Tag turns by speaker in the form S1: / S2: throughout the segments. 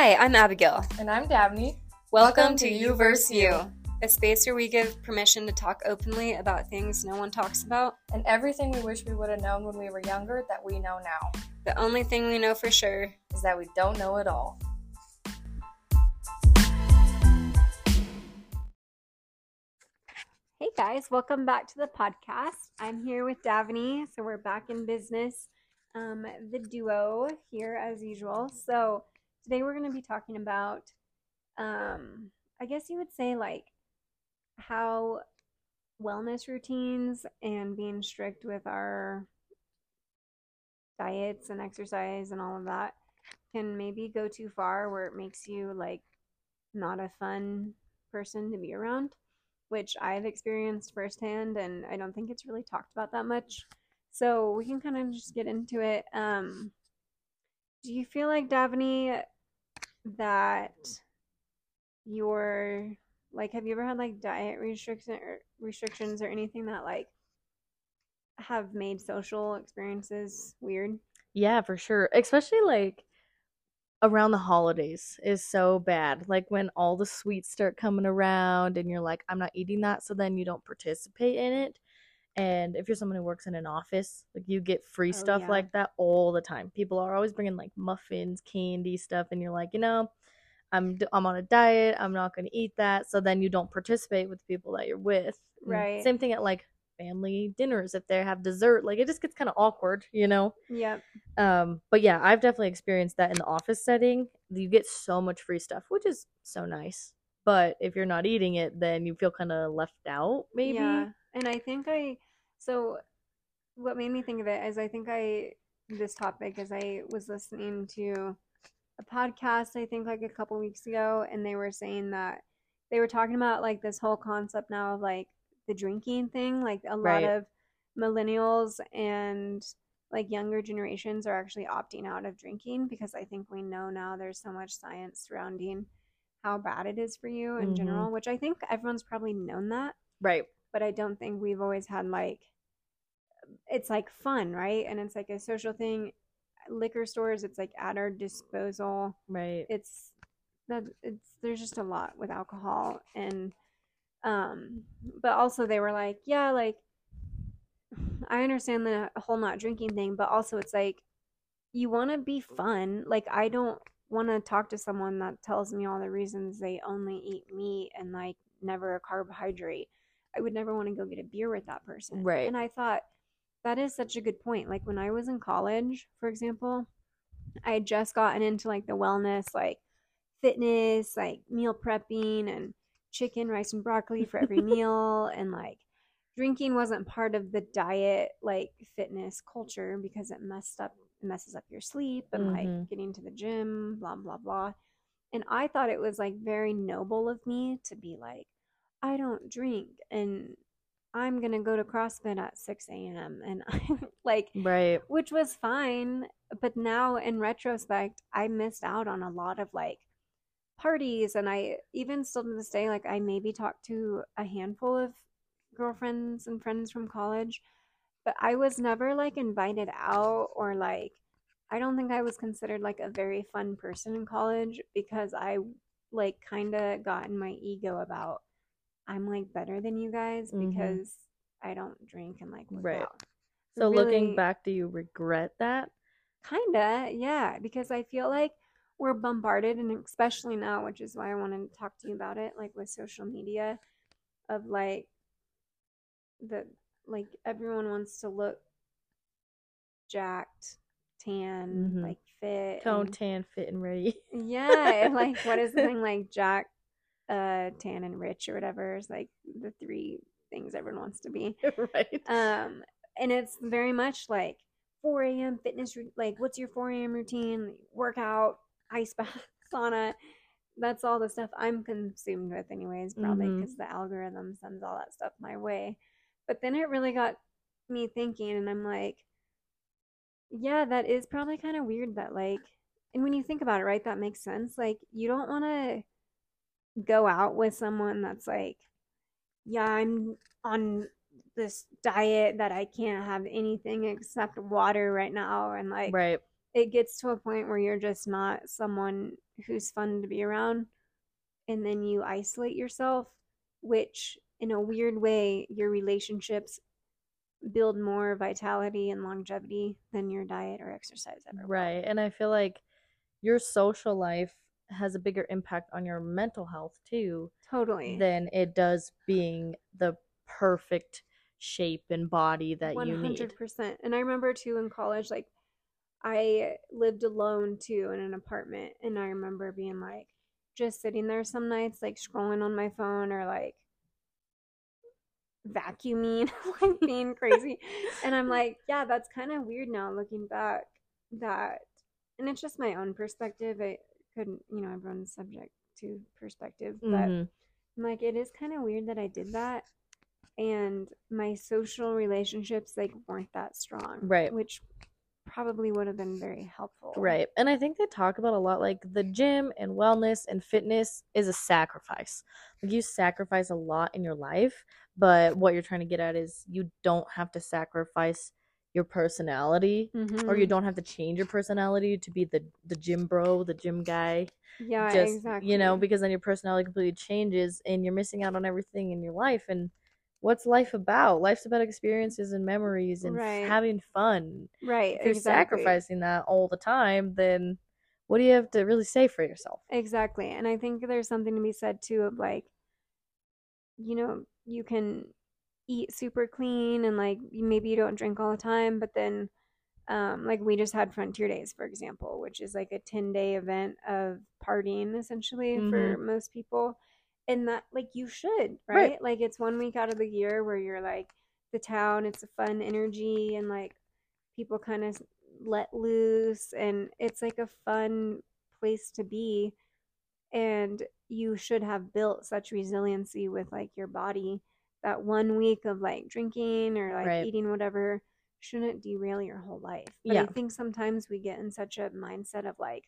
S1: Hi, I'm Abigail.
S2: And I'm Dabney.
S1: Welcome, to You vs. You, a space where we give permission to talk openly about things no one talks about.
S2: And everything we wish we would have known when we were younger that we know now
S1: The only thing we know for sure.
S2: is that we don't know it all.
S1: Hey guys, welcome back to the podcast. I'm here with Dabney, so we're back in business. Um, the duo here as usual. So today we're going to be talking about, um, I guess you would say like how wellness routines and being strict with our diets and exercise and all of that can maybe go too far where it makes you like not a fun person to be around which I've experienced firsthand, and I don't think it's really talked about that much. So we can kind of just get into it. Um, do you feel like Dabney that you're like, have you ever had like diet restriction or restrictions or anything that like have made social experiences weird?
S3: Yeah, for sure. Especially like around the holidays is so bad. Like when all the sweets start coming around and you're like, I'm not eating that, so then you don't participate in it. And if you're someone who works in an office, like you get free
S1: Oh,
S3: stuff
S1: yeah.
S3: like that all the time. People are always bringing like muffins, candy stuff, and you're like, you know, I'm I'm on a diet. I'm not going to eat that. So then you don't participate with the people that you're with. And
S1: Right.
S3: Same thing at like family dinners if they have dessert. Like it just gets kind of awkward, you know.
S1: Yeah.
S3: Um, but yeah, I've definitely experienced that in the office setting. You get so much free stuff, which is so nice. But if you're not eating it, then you feel kind of left out, maybe.
S1: Yeah. And I think I so what made me think of it is I think I this topic is I was listening to a podcast I think like a couple weeks ago and they were saying that they were talking about like this whole concept now of like the drinking thing like a lot of millennials and like younger generations are actually opting out of drinking because I think we know now there's so much science surrounding how bad it is for you in
S3: Mhm.
S1: general, which I think everyone's probably known that
S3: Right.
S1: but I don't think we've always had like it's like fun, right? And it's like a social thing. Liquor stores, it's like at our disposal.
S3: Right.
S1: It's that it's there's just a lot with alcohol and um but also they were like, yeah, like I understand the whole not drinking thing, but also it's like you want to be fun. Like I don't want to talk to someone that tells me all the reasons they only eat meat and like never a carbohydrate. I would never want to go get a beer with that person.
S3: Right.
S1: And I thought that is such a good point. Like when I was in college, for example, I had just gotten into like the wellness, like fitness, like meal prepping and chicken, rice, and broccoli for every meal. And like drinking wasn't part of the diet, like fitness culture because it messed up, messes up your sleep and
S3: Mhm.
S1: like getting to the gym, blah, blah, blah. And I thought it was like very noble of me to be like, I don't drink and I'm gonna go to CrossFit at 6 a.m. and I'm like
S3: Right.
S1: which was fine. But now in retrospect, I missed out on a lot of like parties and I even still to this day, like I maybe talked to a handful of girlfriends and friends from college, but I was never like invited out or like I don't think I was considered like a very fun person in college because I like kind of got in my ego about I'm like better than you guys
S3: Mhm.
S1: because I don't drink and like work
S3: Right.
S1: out.
S3: So looking back, do you regret that?
S1: Kinda, yeah, because I feel like we're bombarded, and especially now, which is why I wanted to talk to you about it, like with social media, of like the like everyone wants to look jacked, tan,
S3: Mhm.
S1: like fit,
S3: Tone,
S1: and-
S3: tan, fit, and ready.
S1: yeah, like what is the thing like Jack, uh, tan, and rich or whatever is like the three things everyone wants to be.
S3: right.
S1: Um, and it's very much like 4 a.m. fitness, like what's your 4 a.m. routine? Workout, ice bath, sauna. That's all the stuff I'm consumed with, anyways, probably because the algorithm sends all that stuff my way. But then it really got me thinking, and I'm like, yeah, that is probably kind of weird that, like, and when you think about it, right, that makes sense. Like, you don't want to go out with someone that's like, yeah, I'm on this diet that I can't have anything except water right now. And like,
S3: right.
S1: it gets to a point where you're just not someone who's fun to be around and then you isolate yourself which in a weird way your relationships build more vitality and longevity than your diet or exercise ever.
S3: Right. And I feel like your social life has a bigger impact on your mental health too
S1: totally.
S3: than it does being the perfect shape and body that you need.
S1: 100% and i remember too in college like i lived alone too in an apartment and i remember being like just sitting there some nights like scrolling on my phone or like vacuuming like being crazy. And i'm like yeah that's kind of weird now looking back that and it's just my own perspective it couldn't you know everyone's subject to perspective but
S3: Mhm.
S1: I'm like it is kind of weird that I did that and my social relationships like weren't that strong
S3: Right.
S1: which probably would have been very helpful
S3: Right. And I think they talk about a lot like the gym and wellness and fitness is a sacrifice. Like you sacrifice a lot in your life, but what you're trying to get at is you don't have to sacrifice your personality or you
S1: Mhm.
S3: don't have to change your personality to be the the gym bro, the gym guy.
S1: yeah
S3: Just
S1: exactly
S3: you know, because then your personality completely changes and you're missing out on everything in your life and what's life about? Life's about experiences and memories and
S1: Right.
S3: having fun
S1: right
S3: if you're
S1: exactly
S3: sacrificing that all the time, then what do you have to really say for yourself?
S1: Exactly. And I think there's something to be said too of like, you know, you can eat super clean and like maybe you don't drink all the time, but then um like we just had Frontier Days, for example, which is like a 10 day event of partying essentially for most people. And that like you should, right?
S3: Right.
S1: Like it's one week out of the year where you're like the town, it's a fun energy and like people kind of let loose and it's like a fun place to be and you should have built such resiliency with like your body that one week of like drinking or like
S3: Right.
S1: eating whatever shouldn't derail your whole life but
S3: Yeah.
S1: i think sometimes we get in such a mindset of like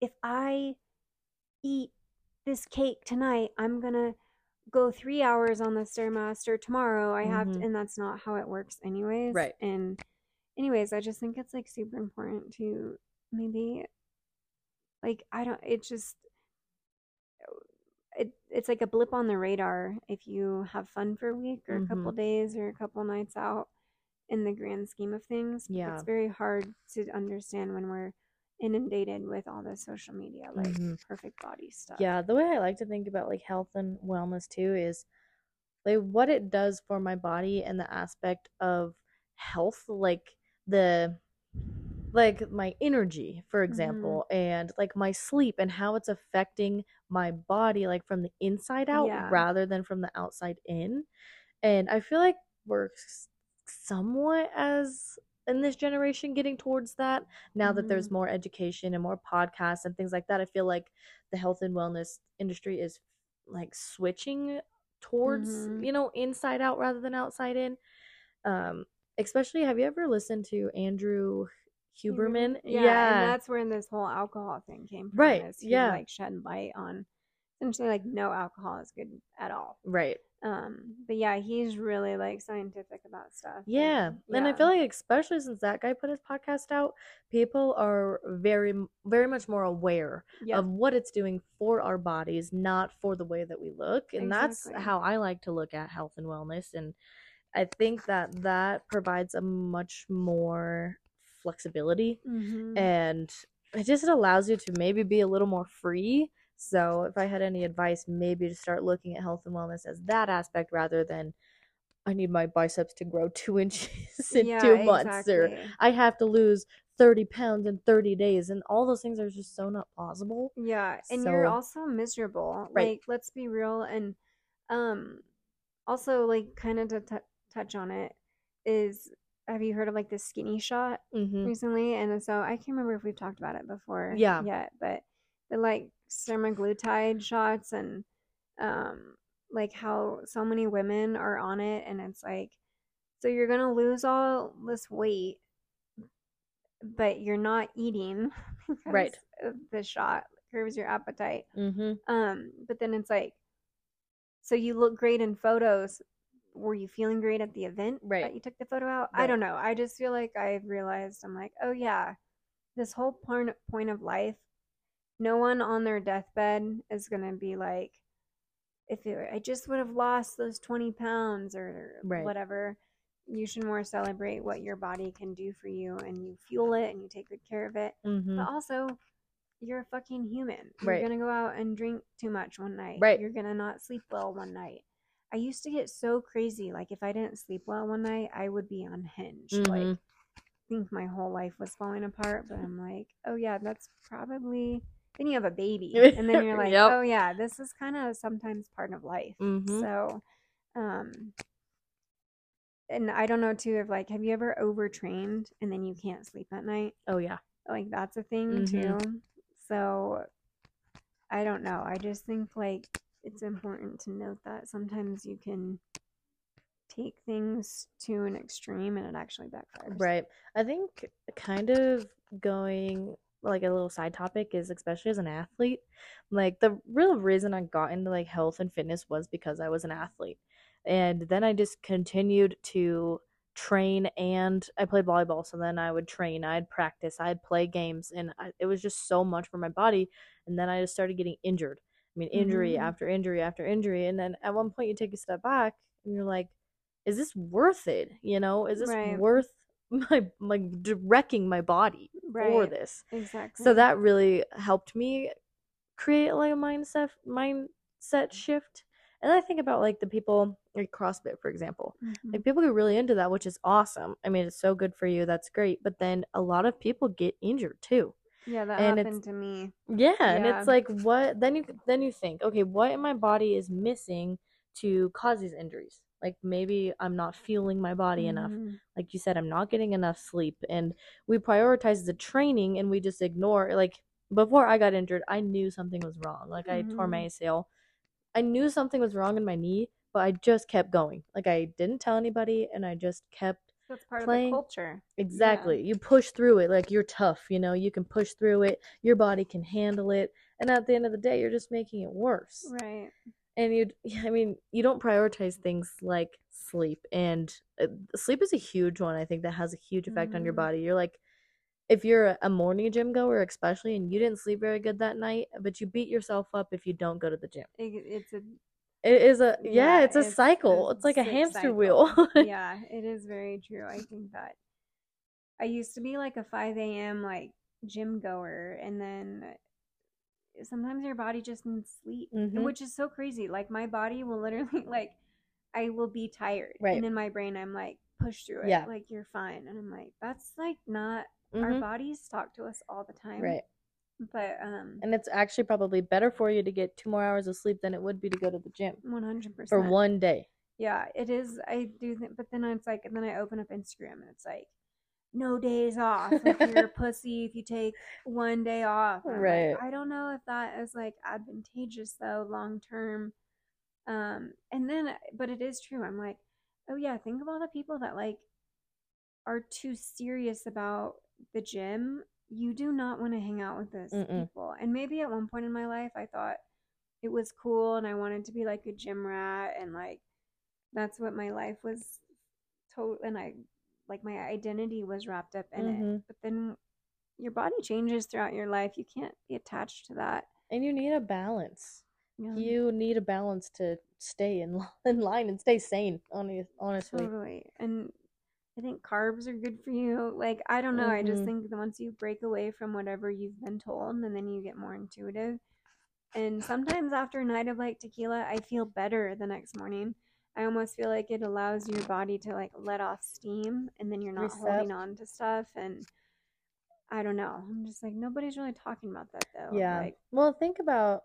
S1: if i eat this cake tonight i'm gonna go three hours on the stairmaster tomorrow i have to
S3: Mhm.
S1: and that's not how it works anyways
S3: Right.
S1: and anyways i just think it's like super important to maybe like i don't it just it's like a blip on the radar if you have fun for a week or a couple
S3: Mhm.
S1: days or a couple nights out in the grand scheme of things
S3: Yeah.
S1: it's very hard to understand when we're inundated with all the social media like
S3: Mhm.
S1: perfect body stuff
S3: Yeah, the way I like to think about like health and wellness too is like what it does for my body and the aspect of health, like the like my energy, for example, and like my sleep and how it's affecting my body like from the inside out
S1: Yeah.
S3: rather than from the outside in. And I feel like we're somewhat as in this generation getting towards that now that there's
S1: Mhm.
S3: more education and more podcasts and things like that. I feel like the health and wellness industry is like switching towards,
S1: Mhm.
S3: you know, inside out rather than outside in. Um especially have you ever listened to Andrew Huberman?
S1: yeah, and that's where this whole alcohol thing came from
S3: Right,
S1: is he
S3: yeah.
S1: like shed light on essentially like no alcohol is good at all
S3: right.
S1: um but yeah he's really like scientific about stuff
S3: Yeah. And I feel like especially since that guy put his podcast out, people are very very much more aware
S1: Yep.
S3: of what it's doing for our bodies, not for the way that we look. And that's how I like to look at health and wellness and I think that that provides a much more flexibility
S1: Mhm.
S3: and it just allows you to maybe be a little more free. So if I had any advice, maybe to start looking at health and wellness as that aspect rather than I need my biceps to grow two inches in
S1: Yeah,
S3: two months or. I have to lose 30 pounds in 30 days and all those things are just so not plausible.
S1: Yeah, and you're also miserable.
S3: Right.
S1: Like, let's be real. And um, also, like, kind of to t- touch on it is, have you heard of like the skinny shot
S3: hmm
S1: recently? And so I can't remember if we've talked about it before.
S3: Yeah.
S1: Yet, but the like semaglutide shots and um, like how so many women are on it, and it's like, so you're gonna lose all this weight, but you're not eating.
S3: Right.
S1: The shot curbs your appetite.
S3: hmm
S1: Um, but then it's like, so you look great in photos. Were you feeling great at the event
S3: Right.
S1: that you took the photo out? I don't know. I just feel like I've realized I'm like, oh yeah, this whole point point of life no one on their deathbed is going to be like, if it, I just would have lost those 20 pounds or
S3: Right.
S1: whatever. You should more celebrate what your body can do for you and you fuel it and you take good care of it.
S3: Mm-hmm.
S1: But also, you're a fucking human. You're
S3: Right.
S1: going to go out and drink too much one night.
S3: Right.
S1: You're going to not sleep well one night. I used to get so crazy. Like, if I didn't sleep well one night, I would be unhinged. Like,
S3: Mhm.
S1: think my whole life was falling apart, but I'm like, oh yeah, that's probably. Then you have a baby, and then you're like,
S3: Yep.
S1: oh yeah, this is kind of sometimes part of life.
S3: Mhm.
S1: So, um, and I don't know too if like, have you ever overtrained and then you can't sleep at night?
S3: Oh yeah.
S1: Like that's a thing
S3: Mhm.
S1: too. So, I don't know. I just think like it's important to note that sometimes you can take things to an extreme and it actually backfires.
S3: Right. I think kind of going like a little side topic is especially as an athlete, like the real reason I got into like health and fitness was because I was an athlete. And then I just continued to train and I played volleyball, so then I would train, I'd practice, I'd play games and I, it was just so much for my body and then I just started getting injured. I mean, injury
S1: Mhm.
S3: after injury after injury and then at one point you take a step back and you're like is this worth it? You know, is this
S1: Right.
S3: worth my like wrecking my body for this?
S1: Exactly.
S3: So that really helped me create like a mindset mindset shift. And I think about like the people like CrossFit, for example.
S1: Mhm.
S3: Like people get really into that, which is awesome. I mean, it's so good for you. That's great. But then a lot of people get injured too.
S1: Yeah, that
S3: and
S1: happened to me.
S3: Yeah, and it's like what then you then you think, okay, what in my body is missing to cause these injuries? Like maybe I'm not fueling my body enough.
S1: Mhm.
S3: Like you said, I'm not getting enough sleep and we prioritize the training and we just ignore like before I got injured, I knew something was wrong. Like I tore my ACL. I knew something was wrong in my knee, but I just kept going. Like I didn't tell anybody and I just kept
S1: That's part
S3: playing-
S1: of the culture.
S3: Exactly. You push through it like you're tough, you know, you can push through it. Your body can handle it. And at the end of the day, you're just making it worse.
S1: Right.
S3: And you I mean, you don't prioritize things like sleep and uh, sleep is a huge one I think that has a huge effect on your
S1: Mhm.
S3: body. You're like if you're a- a morning gym goer especially and you didn't sleep very good that night, but you beat yourself up if you don't go to the gym.
S1: It, it's a
S3: It is a yeah,
S1: Yeah,
S3: it's a
S1: it's
S3: cycle. It's like a hamster wheel.
S1: yeah, it is very true. I think that I used to be like a 5 a.m. like gym goer, and then sometimes your body just needs sleep,
S3: Mhm.
S1: which is so crazy. Like my body will literally like I will be tired,
S3: Right.
S1: and in my brain I'm like push through it,
S3: Yeah.
S1: like you're fine, and I'm like that's like not our
S3: Mhm.
S1: bodies talk to us all the time,
S3: Right.
S1: But um,
S3: And it's actually probably better for you to get two more hours of sleep than it would be to go to the gym
S1: 100 percent
S3: for one day.
S1: Yeah, it is. I do think, but then it's like, and then I open up Instagram and it's like, no days off. Like you're a pussy if you take one day off. And I'm like,
S3: Right.
S1: I don't know if that is like advantageous though, long term. Um, and then, but it is true. I'm like, oh yeah, think of all the people that like are too serious about the gym. You do not want to hang out with those
S3: Mm-mm.
S1: people. And maybe at one point in my life, I thought it was cool and I wanted to be like a gym rat and like that's what my life was total and I like my identity was wrapped up in it.
S3: Mhm.
S1: But then your body changes throughout your life. You can't be attached to that.
S3: And you need a balance.
S1: Yeah,
S3: You need a balance to stay in, in line and stay sane, hone- honestly.
S1: totally. And I think carbs are good for you. Like I don't know. I just
S3: Mhm.
S1: think that once you break away from whatever you've been told, and then you get more intuitive. And sometimes after a night of like tequila, I feel better the next morning. I almost feel like it allows your body to like let off steam, and then you're not holding on to stuff. And I don't know. I'm just like nobody's really talking about that though.
S3: Yeah.
S1: Like
S3: well, think about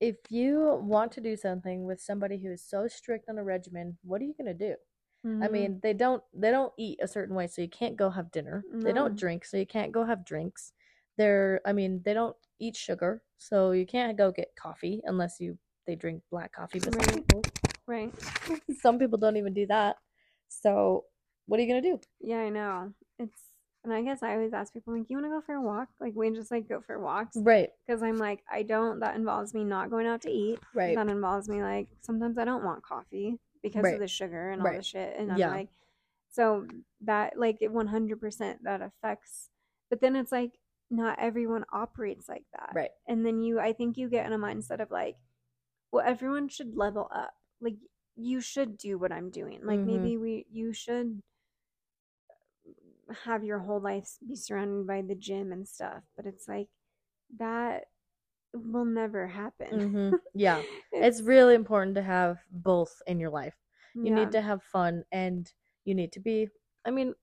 S3: if you want to do something with somebody who is so strict on a regimen, what are you going to do? I
S1: mhm.
S3: mean, they don't they don't eat a certain way, so you can't go have dinner. They don't drink, so you can't go have drinks. They're I mean, they don't eat sugar, so you can't go get coffee unless you they drink black coffee, but some
S1: Right.
S3: people
S1: right.
S3: some people don't even do that. So, what are you going to do?
S1: Yeah, I know. It's and I guess I always ask people like, "You want to go for a walk?" Like we just like go for walks
S3: Right.
S1: because I'm like, I don't. That involves me not going out to eat.
S3: Right.
S1: That involves me like sometimes I don't want coffee because
S3: Right.
S1: of the sugar and all the shit. And I'm
S3: Yeah.
S1: like, so that like it 100% that affects. But then it's like not everyone operates like that.
S3: Right.
S1: And then you, I think you get in a mindset of like, well, everyone should level up. Like, you should do what I'm doing. Like,
S3: Mhm.
S1: maybe we, you should have your whole life be surrounded by the gym and stuff. But it's like, that will never happen.
S3: hmm Yeah. It's really important to have both in your life. You
S1: yeah.
S3: need to have fun and you need to be, I mean,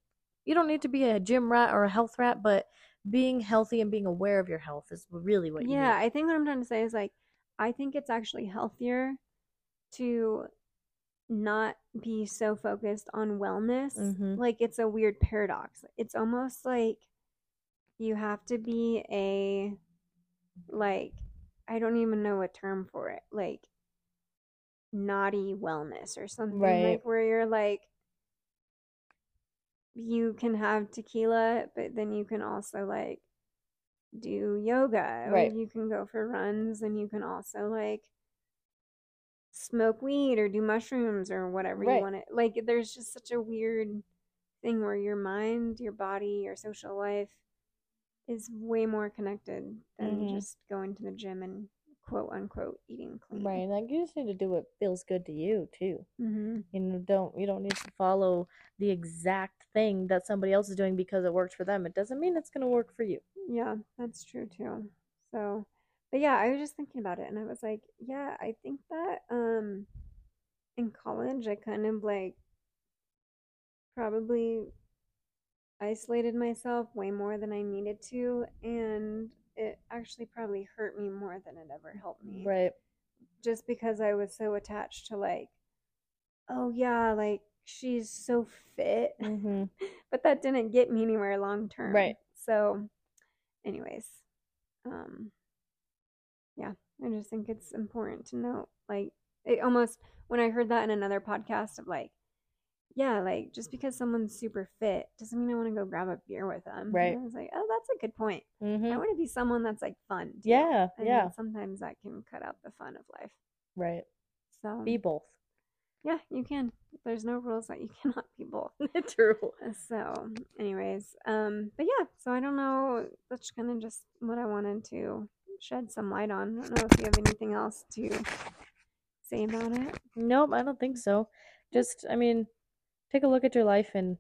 S3: you don't need to be a gym rat or a health rat, but being healthy and being aware of your health is really what you
S1: yeah,
S3: need.
S1: I think what I'm trying to say is like, I think it's actually healthier to not be so focused on wellness.
S3: Mhm.
S1: Like, it's a weird paradox. It's almost like you have to be a, like, I don't even know a term for it, like, naughty wellness or something.
S3: Right.
S1: Like, where you're like, you can have tequila, but then you can also, like, do yoga or
S3: Right.
S1: you can go for runs and you can also like smoke weed or do mushrooms or whatever
S3: Right.
S1: you want to like there's just such a weird thing where your mind your body your social life is way more connected than
S3: Mhm.
S1: just going to the gym and quote unquote eating clean
S3: Right. Like you just need to do what feels good to you too.
S1: mm-hmm.
S3: You don't you don't need to follow the exact thing that somebody else is doing because it works for them. It doesn't mean it's gonna work for you.
S1: Yeah, that's true too. So, but yeah, I was just thinking about it and I was like, yeah, I think that um in college I kind of like probably isolated myself way more than I needed to and it actually probably hurt me more than it ever helped me.
S3: Right.
S1: Just because I was so attached to like oh yeah, like she's so fit.
S3: Mm-hmm.
S1: but that didn't get me anywhere long term.
S3: Right.
S1: So, anyways, um, yeah, I just think it's important to note, like, it almost when I heard that in another podcast of like, yeah, like just because someone's super fit doesn't mean I want to go grab a beer with them.
S3: Right.
S1: And I was like, oh, that's a good point. I
S3: Mm-hmm.
S1: want to be someone that's like fun.
S3: Yeah.
S1: And
S3: Yeah.
S1: Sometimes that can cut out the fun of life.
S3: Right.
S1: So
S3: Be both.
S1: yeah, you can. There's no rules that you cannot be both.
S3: True.
S1: So, anyways, um, but yeah, so I don't know. That's kind of just what I wanted to shed some light on. I don't know if you have anything else to say about it.
S3: Nope, I don't think so. Just, I mean, take a look at your life and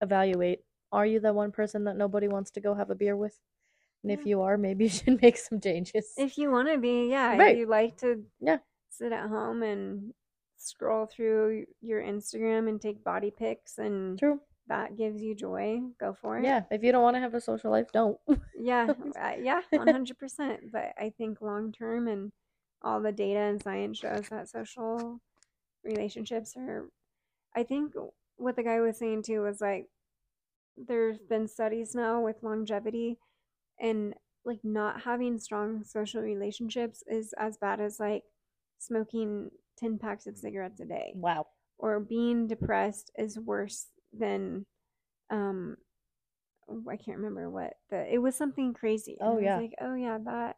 S3: evaluate. Are you that one person that nobody wants to go have a beer with? And if you are, maybe you should make some changes.
S1: If you want to be, yeah,
S3: Right.
S1: if you like to
S3: Yeah.
S1: sit at home and scroll through your Instagram and take body pics and
S3: True.
S1: that gives you joy, go for it.
S3: Yeah. If you don't want to have a social life, don't.
S1: Yeah, uh, yeah, one hundred percent. But I think long term and all the data and science shows that social relationships are. I think what the guy was saying too was like, there's been studies now with longevity, and like not having strong social relationships is as bad as like smoking ten packs of cigarettes a day
S3: wow.
S1: or being depressed is worse than um I can't remember what the it was something crazy. and
S3: Oh, yeah.
S1: like oh yeah that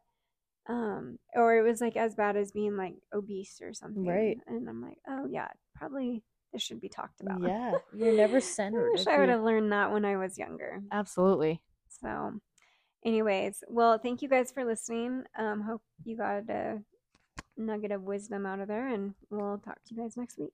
S1: um or it was like as bad as being like obese or something.
S3: Right.
S1: And I'm like oh yeah probably this should be talked about.
S3: Yeah. You're never centered.
S1: I
S3: wish
S1: I would have learned that when I was younger.
S3: Absolutely.
S1: So, anyways, well, thank you guys for listening. Um, hope you got a nugget of wisdom out of there, and we'll talk to you guys next week.